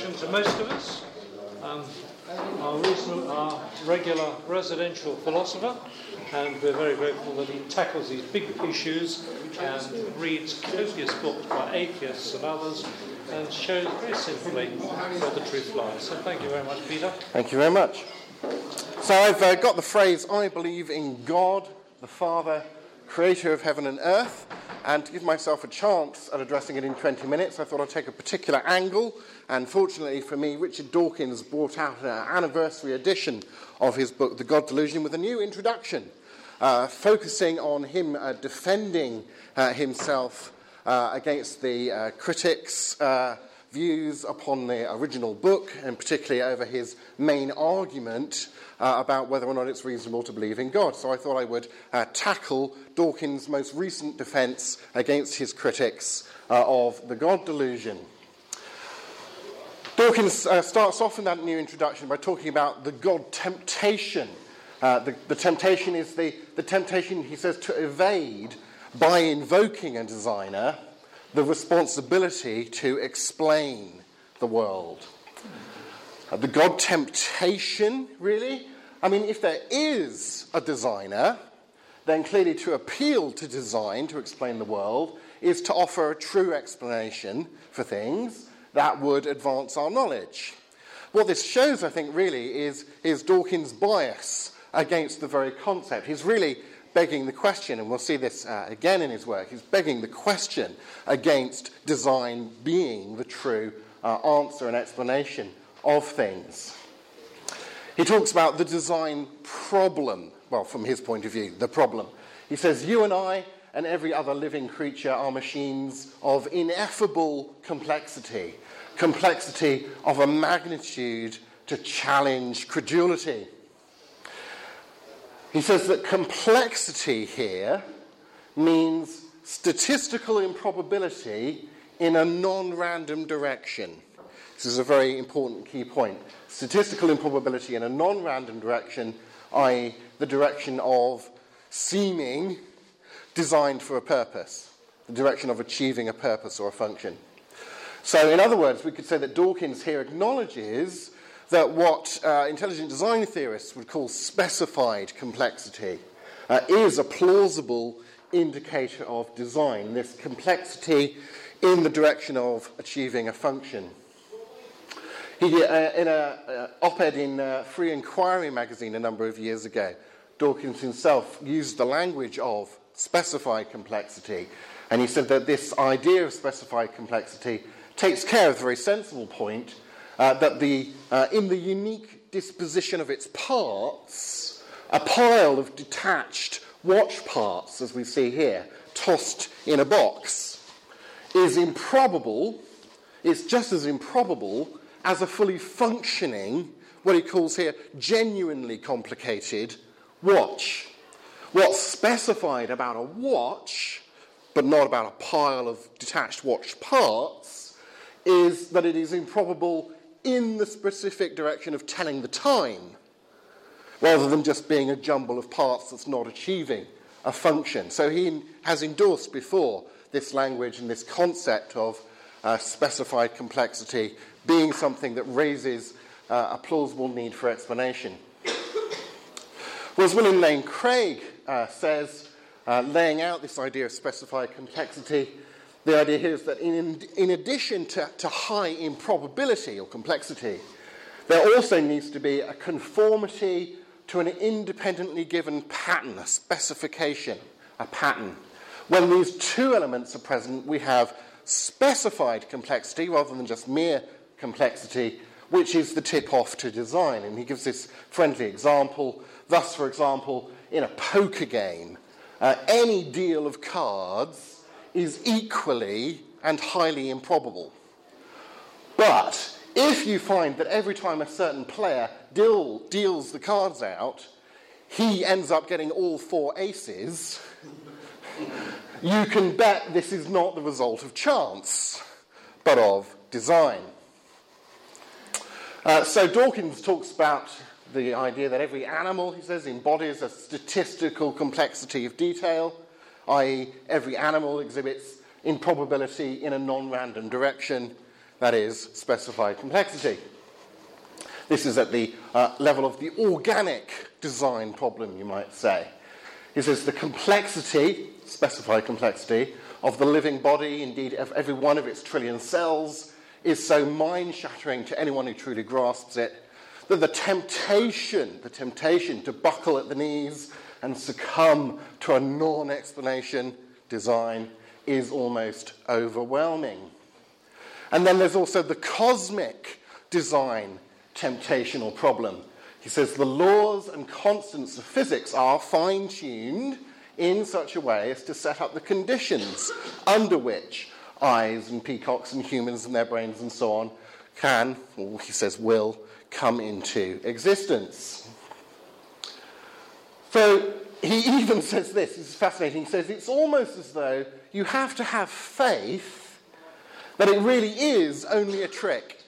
introduction to most of us. Um, our, recent, our regular residential philosopher, and we're very grateful that he tackles these big issues and reads copious books by atheists and others and shows very simply where the truth lies. So thank you very much, Peter. Thank you very much. So I've uh, got the phrase, I believe in God, the Father, creator of heaven and earth. And to give myself a chance at addressing it in 20 minutes, I thought I'd take a particular angle. And fortunately for me, Richard Dawkins brought out an anniversary edition of his book, The God Delusion, with a new introduction, uh, focusing on him uh, defending uh, himself uh, against the uh, critics' uh, views upon the original book, and particularly over his main argument uh, about whether or not it's reasonable to believe in God. So I thought I would uh, tackle Dawkins' most recent defense against his critics uh, of the God delusion. Dawkins uh, starts off in that new introduction by talking about the God temptation. Uh, the, the temptation is the, the temptation, he says, to evade by invoking a designer the responsibility to explain the world. Uh, the God temptation, really? I mean, if there is a designer, then clearly to appeal to design to explain the world is to offer a true explanation for things that would advance our knowledge. What this shows, I think, really is, is Dawkins' bias against the very concept. He's really begging the question, and we'll see this uh, again in his work, he's begging the question against design being the true uh, answer and explanation of things. He talks about the design problem, well, from his point of view, the problem. He says, You and I and every other living creature are machines of ineffable complexity, complexity of a magnitude to challenge credulity. He says that complexity here means statistical improbability in a non random direction. This is a very important key point. Statistical improbability in a non random direction, i.e., the direction of seeming designed for a purpose, the direction of achieving a purpose or a function. So, in other words, we could say that Dawkins here acknowledges that what uh, intelligent design theorists would call specified complexity uh, is a plausible indicator of design, this complexity in the direction of achieving a function. He, uh, in an uh, op ed in uh, Free Inquiry magazine a number of years ago, Dawkins himself used the language of specified complexity, and he said that this idea of specified complexity takes care of the very sensible point uh, that the, uh, in the unique disposition of its parts, a pile of detached watch parts, as we see here, tossed in a box, is improbable, it's just as improbable as a fully functioning, what he calls here, genuinely complicated watch. What's specified about a watch, but not about a pile of detached watch parts, is that it is improbable in the specific direction of telling the time, rather than just being a jumble of parts that's not achieving a function. So he has endorsed before this language and this concept of uh, specified complexity being something that raises uh, a plausible need for explanation. Whereas William Lane Craig uh, says, uh, laying out this idea of specified complexity, the idea here is that in, in addition to, to high improbability or complexity, there also needs to be a conformity to an independently given pattern, a specification, a pattern. When these two elements are present, we have specified complexity rather than just mere complexity, which is the tip off to design. And he gives this friendly example. Thus, for example, in a poker game, uh, any deal of cards is equally and highly improbable. But if you find that every time a certain player deal, deals the cards out, he ends up getting all four aces, you can bet this is not the result of chance, but of design. Uh, so Dawkins talks about the idea that every animal, he says, embodies a statistical complexity of detail i.e., every animal exhibits improbability in a non random direction. that is, specified complexity. This is at the uh, level of the organic design problem, you might say. He says the complexity, specified complexity, of the living body, indeed of every one of its trillion cells, is so mind shattering to anyone who truly grasps it that the temptation, the temptation to buckle at the knees and succumb to a non explanation design is almost overwhelming. And then there's also the cosmic design temptation or problem. He says the laws and constants of physics are fine tuned in such a way as to set up the conditions under which eyes and peacocks and humans and their brains and so on can, or he says will, come into existence. So he even says this, this is fascinating. He says it's almost as though you have to have faith that it really is only a trick.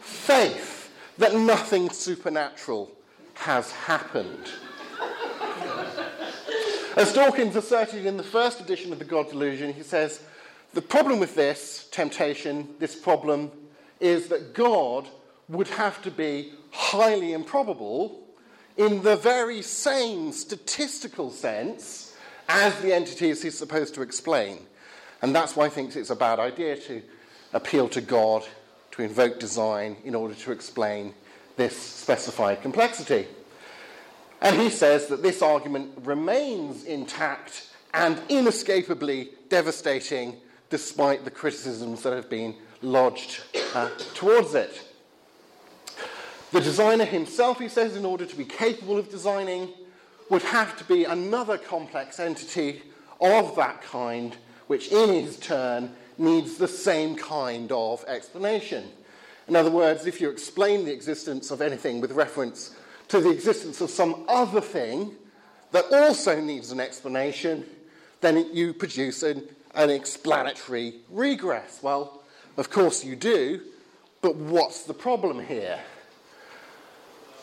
Faith that nothing supernatural has happened. As Dawkins asserted in the first edition of The God Delusion, he says, The problem with this temptation, this problem, is that God would have to be highly improbable in the very same statistical sense as the entities he's supposed to explain. And that's why he thinks it's a bad idea to appeal to God, to invoke design in order to explain this specified complexity. And he says that this argument remains intact and inescapably devastating despite the criticisms that have been lodged uh, towards it. The designer himself, he says, in order to be capable of designing, would have to be another complex entity of that kind, which in his turn needs the same kind of explanation. In other words, if you explain the existence of anything with reference to the existence of some other thing that also needs an explanation, then you produce an, an explanatory regress. Well, of course you do, but what's the problem here?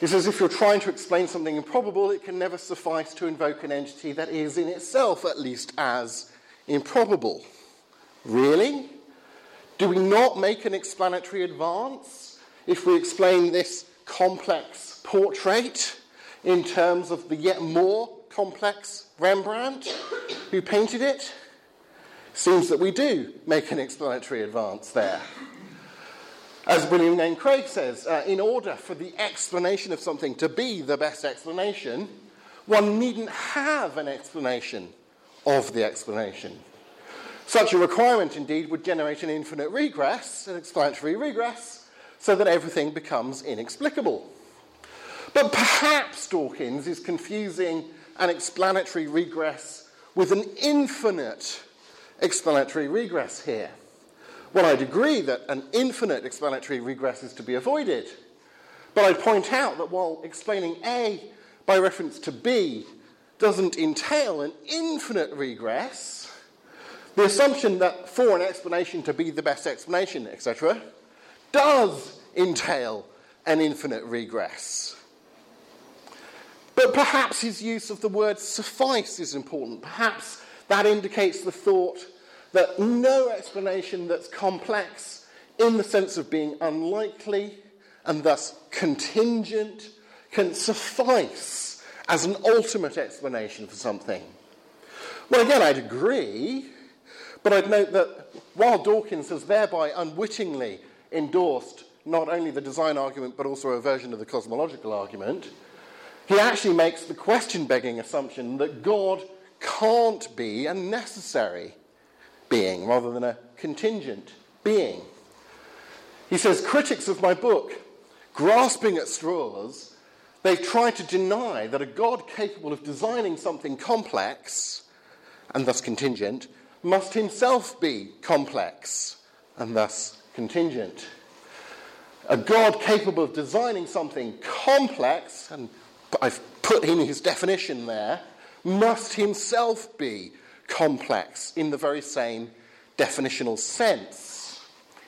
He says if you're trying to explain something improbable, it can never suffice to invoke an entity that is in itself at least as improbable. Really? Do we not make an explanatory advance if we explain this complex portrait in terms of the yet more complex Rembrandt who painted it? Seems that we do make an explanatory advance there. As William Lane Craig says, uh, in order for the explanation of something to be the best explanation, one needn't have an explanation of the explanation. Such a requirement, indeed, would generate an infinite regress, an explanatory regress, so that everything becomes inexplicable. But perhaps Dawkins is confusing an explanatory regress with an infinite explanatory regress here. Well, I'd agree that an infinite explanatory regress is to be avoided. But I'd point out that while explaining A by reference to B doesn't entail an infinite regress, the assumption that for an explanation to be the best explanation, etc., does entail an infinite regress. But perhaps his use of the word suffice is important. Perhaps that indicates the thought that no explanation that's complex in the sense of being unlikely and thus contingent can suffice as an ultimate explanation for something. Well, again, I'd agree, but I'd note that while Dawkins has thereby unwittingly endorsed not only the design argument but also a version of the cosmological argument, he actually makes the question begging assumption that God can't be a necessary being rather than a contingent being. He says, Critics of my book, grasping at straws, they've tried to deny that a God capable of designing something complex and thus contingent must himself be complex and thus contingent. A God capable of designing something complex and I've put in his definition there, must himself be complex in the very same definitional sense,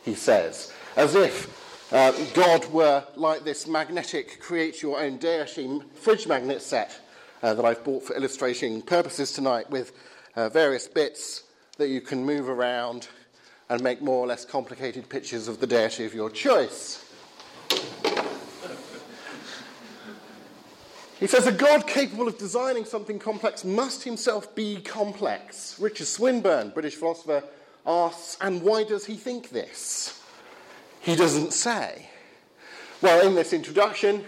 he says, as if uh, God were like this magnetic create your own deity fridge magnet set uh, that I've bought for illustrating purposes tonight with uh, various bits that you can move around and make more or less complicated pictures of the deity of your choice. He says a God capable of designing something complex must himself be complex. Richard Swinburne, British philosopher, asks, and why does he think this? He doesn't say. Well, in this introduction,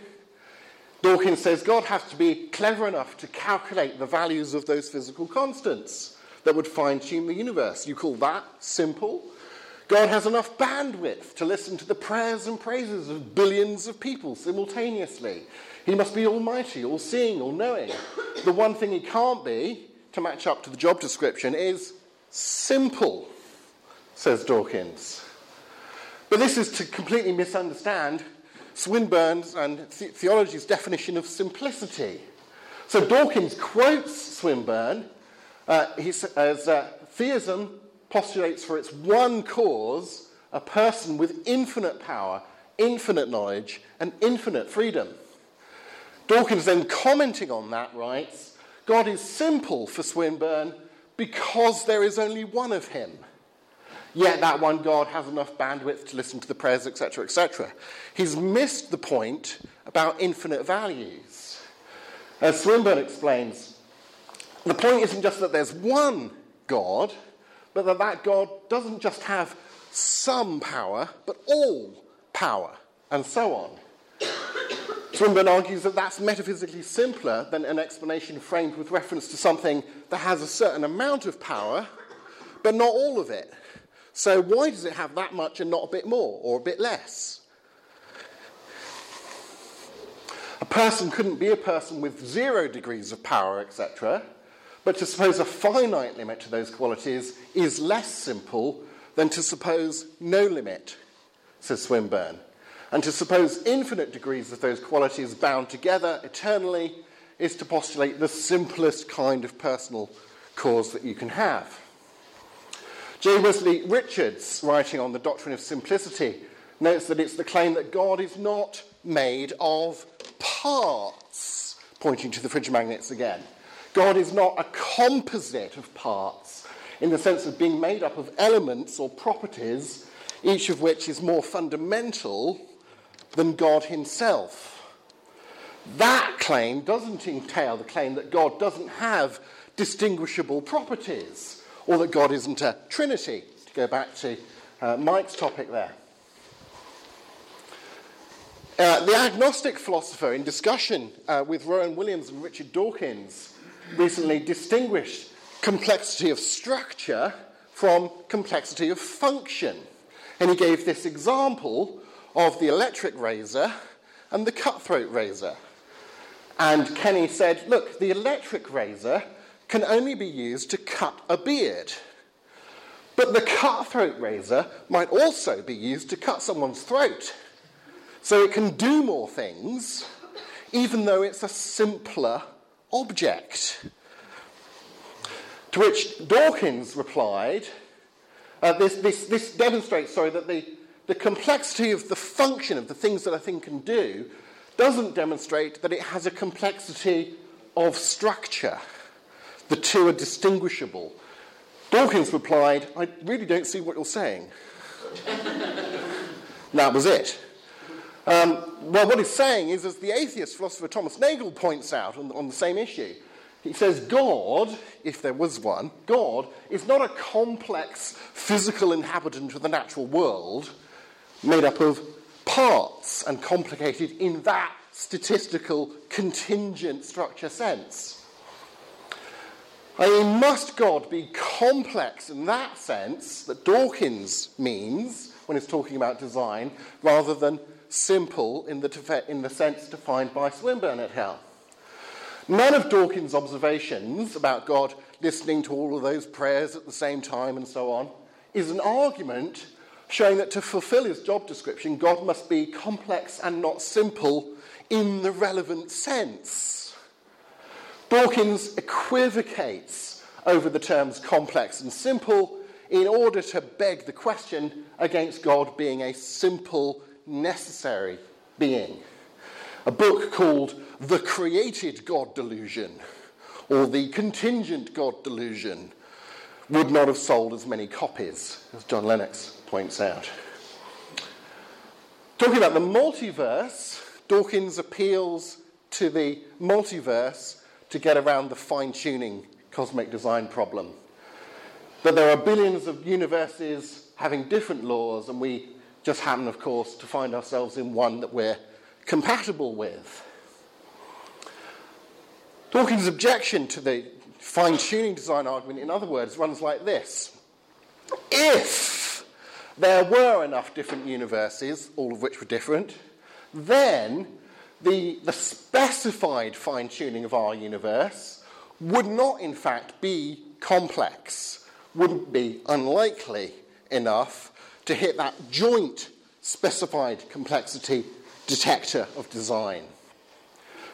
Dawkins says God has to be clever enough to calculate the values of those physical constants that would fine tune the universe. You call that simple? God has enough bandwidth to listen to the prayers and praises of billions of people simultaneously. He must be almighty, all seeing, all knowing. The one thing he can't be, to match up to the job description, is simple, says Dawkins. But this is to completely misunderstand Swinburne's and the- theology's definition of simplicity. So Dawkins quotes Swinburne uh, he says uh, theism postulates for its one cause a person with infinite power, infinite knowledge, and infinite freedom. Dawkins then commenting on that writes God is simple for Swinburne because there is only one of him. Yet that one God has enough bandwidth to listen to the prayers, etc., etc. He's missed the point about infinite values. As Swinburne explains, the point isn't just that there's one God, but that that God doesn't just have some power, but all power, and so on. Swinburne argues that that's metaphysically simpler than an explanation framed with reference to something that has a certain amount of power, but not all of it. So, why does it have that much and not a bit more or a bit less? A person couldn't be a person with zero degrees of power, etc., but to suppose a finite limit to those qualities is less simple than to suppose no limit, says Swinburne. And to suppose infinite degrees of those qualities bound together eternally is to postulate the simplest kind of personal cause that you can have. Jay Wesley Richards, writing on the doctrine of simplicity, notes that it's the claim that God is not made of parts, pointing to the fridge magnets again. God is not a composite of parts in the sense of being made up of elements or properties, each of which is more fundamental than God Himself. That claim doesn't entail the claim that God doesn't have distinguishable properties or that God isn't a trinity, to go back to uh, Mike's topic there. Uh, the agnostic philosopher, in discussion uh, with Rowan Williams and Richard Dawkins, recently distinguished complexity of structure from complexity of function. And he gave this example of the electric razor and the cutthroat razor. And Kenny said, look, the electric razor can only be used to cut a beard. But the cutthroat razor might also be used to cut someone's throat. So it can do more things, even though it's a simpler object. To which Dawkins replied, uh, this, this, this demonstrates, sorry, that the, the complexity of the function of the things that a thing can do doesn't demonstrate that it has a complexity of structure. The two are distinguishable. Dawkins replied, I really don't see what you're saying. that was it. Um, well, what he's saying is, as the atheist philosopher Thomas Nagel points out on, on the same issue, he says God, if there was one, God is not a complex physical inhabitant of the natural world made up of parts and complicated in that statistical contingent structure sense. I mean, must God be complex in that sense that Dawkins means when he's talking about design, rather than simple in the, in the sense defined by Swinburne et al.? None of Dawkins' observations about God listening to all of those prayers at the same time and so on is an argument showing that to fulfill his job description, God must be complex and not simple in the relevant sense. Dawkins equivocates over the terms complex and simple in order to beg the question against God being a simple, necessary being. A book called The Created God Delusion or The Contingent God Delusion would not have sold as many copies, as John Lennox points out. Talking about the multiverse, Dawkins appeals to the multiverse to get around the fine tuning cosmic design problem. That there are billions of universes having different laws, and we just happen, of course, to find ourselves in one that we're compatible with. Dawkins' objection to the fine tuning design argument, in other words, runs like this If there were enough different universes, all of which were different, then the, the specified fine tuning of our universe would not, in fact, be complex, wouldn't be unlikely enough to hit that joint specified complexity detector of design.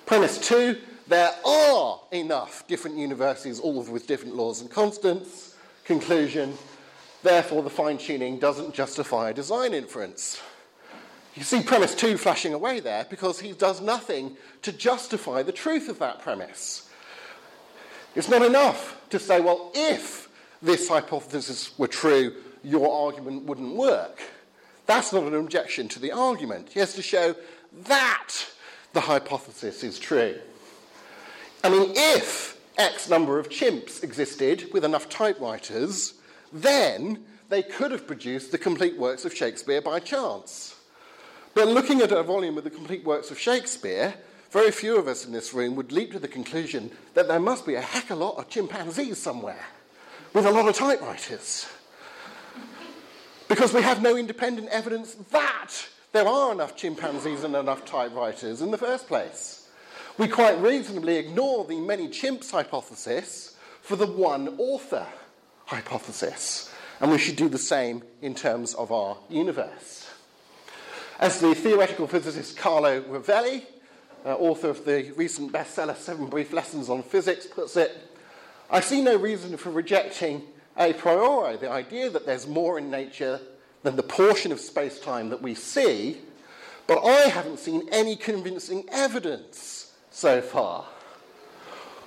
Premise two there are enough different universes, all with different laws and constants. Conclusion therefore, the fine tuning doesn't justify a design inference. You see premise two flashing away there because he does nothing to justify the truth of that premise. It's not enough to say, well, if this hypothesis were true, your argument wouldn't work. That's not an objection to the argument. He has to show that the hypothesis is true. I mean, if X number of chimps existed with enough typewriters, then they could have produced the complete works of Shakespeare by chance. But looking at a volume of the complete works of Shakespeare, very few of us in this room would leap to the conclusion that there must be a heck of a lot of chimpanzees somewhere with a lot of typewriters. Because we have no independent evidence that there are enough chimpanzees and enough typewriters in the first place. We quite reasonably ignore the many chimps hypothesis for the one author hypothesis. And we should do the same in terms of our universe. As the theoretical physicist Carlo Rovelli, uh, author of the recent bestseller Seven Brief Lessons on Physics, puts it, I see no reason for rejecting a priori the idea that there's more in nature than the portion of space time that we see, but I haven't seen any convincing evidence so far.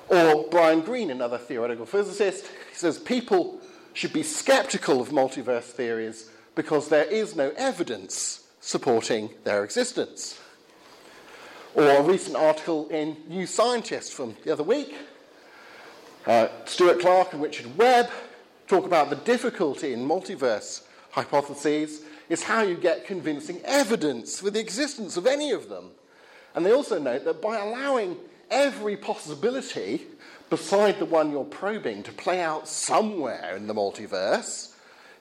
Or Brian Greene, another theoretical physicist, says people should be skeptical of multiverse theories because there is no evidence supporting their existence. Or a recent article in New Scientist from the other week. Uh, Stuart Clark and Richard Webb talk about the difficulty in multiverse hypotheses is how you get convincing evidence for the existence of any of them. And they also note that by allowing every possibility beside the one you're probing to play out somewhere in the multiverse,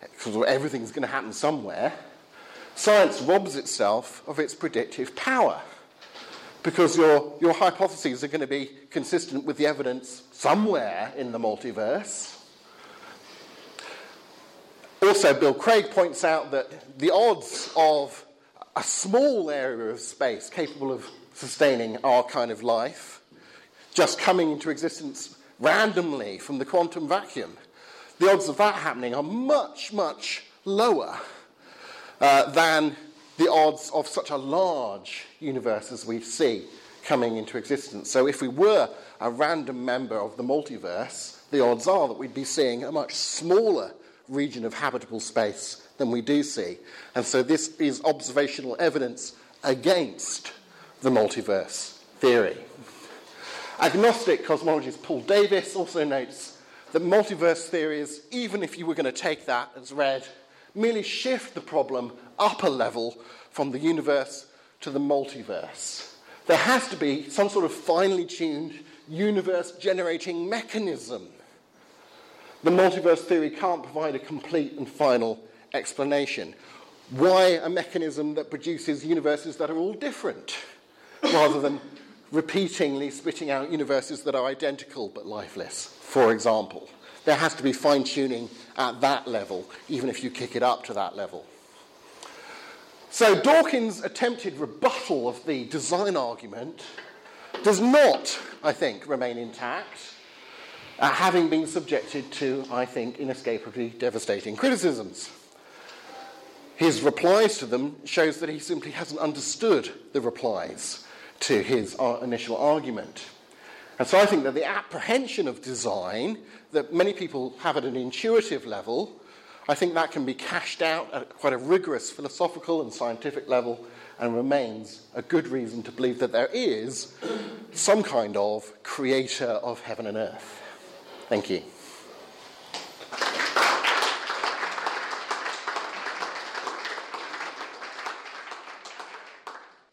because everything's going to happen somewhere, science robs itself of its predictive power because your, your hypotheses are going to be consistent with the evidence somewhere in the multiverse. Also, Bill Craig points out that the odds of a small area of space capable of sustaining our kind of life just coming into existence randomly from the quantum vacuum, the odds of that happening are much, much lower uh, than the odds of such a large universe as we see coming into existence. So, if we were a random member of the multiverse, the odds are that we'd be seeing a much smaller region of habitable space than we do see. And so, this is observational evidence against the multiverse theory. Agnostic cosmologist Paul Davies also notes that multiverse theories, even if you were going to take that as read, merely shift the problem up a level from the universe to the multiverse. There has to be some sort of finely tuned universe generating mechanism. The multiverse theory can't provide a complete and final explanation. Why a mechanism that produces universes that are all different rather than repeatingly spitting out universes that are identical but lifeless, for example? There has to be fine tuning at that level, even if you kick it up to that level. So Dawkins' attempted rebuttal of the design argument does not, I think, remain intact, uh, having been subjected to, I think, inescapably devastating criticisms. His replies to them shows that he simply hasn't understood the replies to his uh, initial argument. And so I think that the apprehension of design that many people have at an intuitive level, I think that can be cashed out at quite a rigorous philosophical and scientific level and remains a good reason to believe that there is some kind of creator of heaven and earth. Thank you.